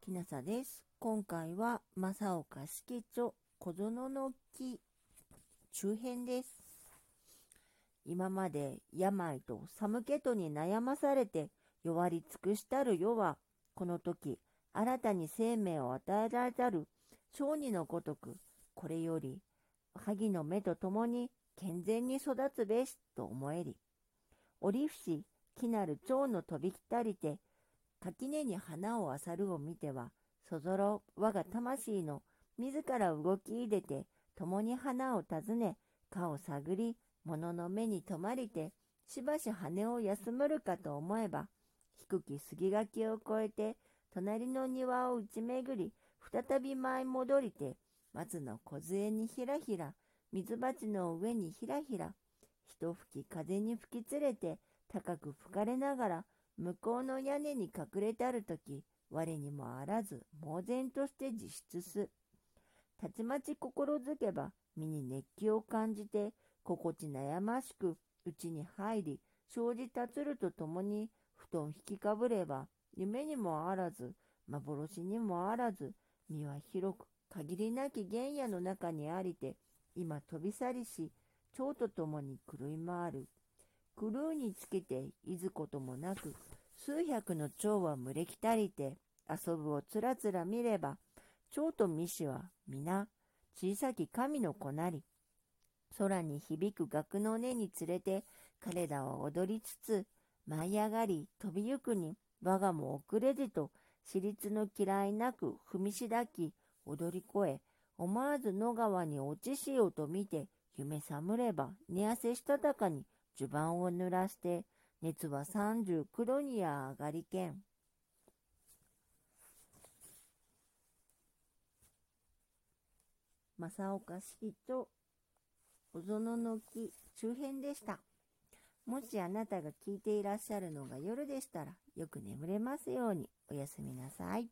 きなさです。今回は正岡式著小園の木中編です。今まで病と寒気とに悩まされて弱り尽くしたる世は、この時新たに生命を与えられたる小児のごとく、これより萩の目とともに健全に育つべしと思えり。折伏木なる蝶の飛び来たりて、垣根に花をあさるを見ては、そぞろ我が魂の自ら動き入れて、共に花を訪ね、花を探り、物の目に留まりて、しばし羽を休むるかと思えば、低き杉垣を越えて、隣の庭を打ち巡り、再び舞い戻りて、松の梢にひらひら、水鉢の上にひらひら、一吹き風に吹き連れて、高く吹かれながら、向こうの屋根に隠れたるとき、我にもあらず、猛然として自失す。たちまち心づけば、身に熱気を感じて、心地悩ましく、内に入り、生じ立つるとともに、布団引きかぶれば、夢にもあらず、幻にもあらず、身は広く、限りなき原野の中にありて、今飛び去りし、蝶と共に狂い回る。クルーにつけていずこともなく、数百の蝶は群れきたりて、遊ぶをつらつら見れば、蝶とミシは皆、小さき神の子なり、空に響く楽の音に連れて、彼らは踊りつつ、舞い上がり、飛びゆくに、我がも遅れじと、私立の嫌いなく踏みしだき、踊り越え、思わず野川に落ちしようと見て、夢寒れば、寝汗したたかに襦袢を濡らして、熱は39度にや上がりけん。正岡式と小園の木周辺でした。もしあなたが聞いていらっしゃるのが夜でしたら、よく眠れますようにおやすみなさい。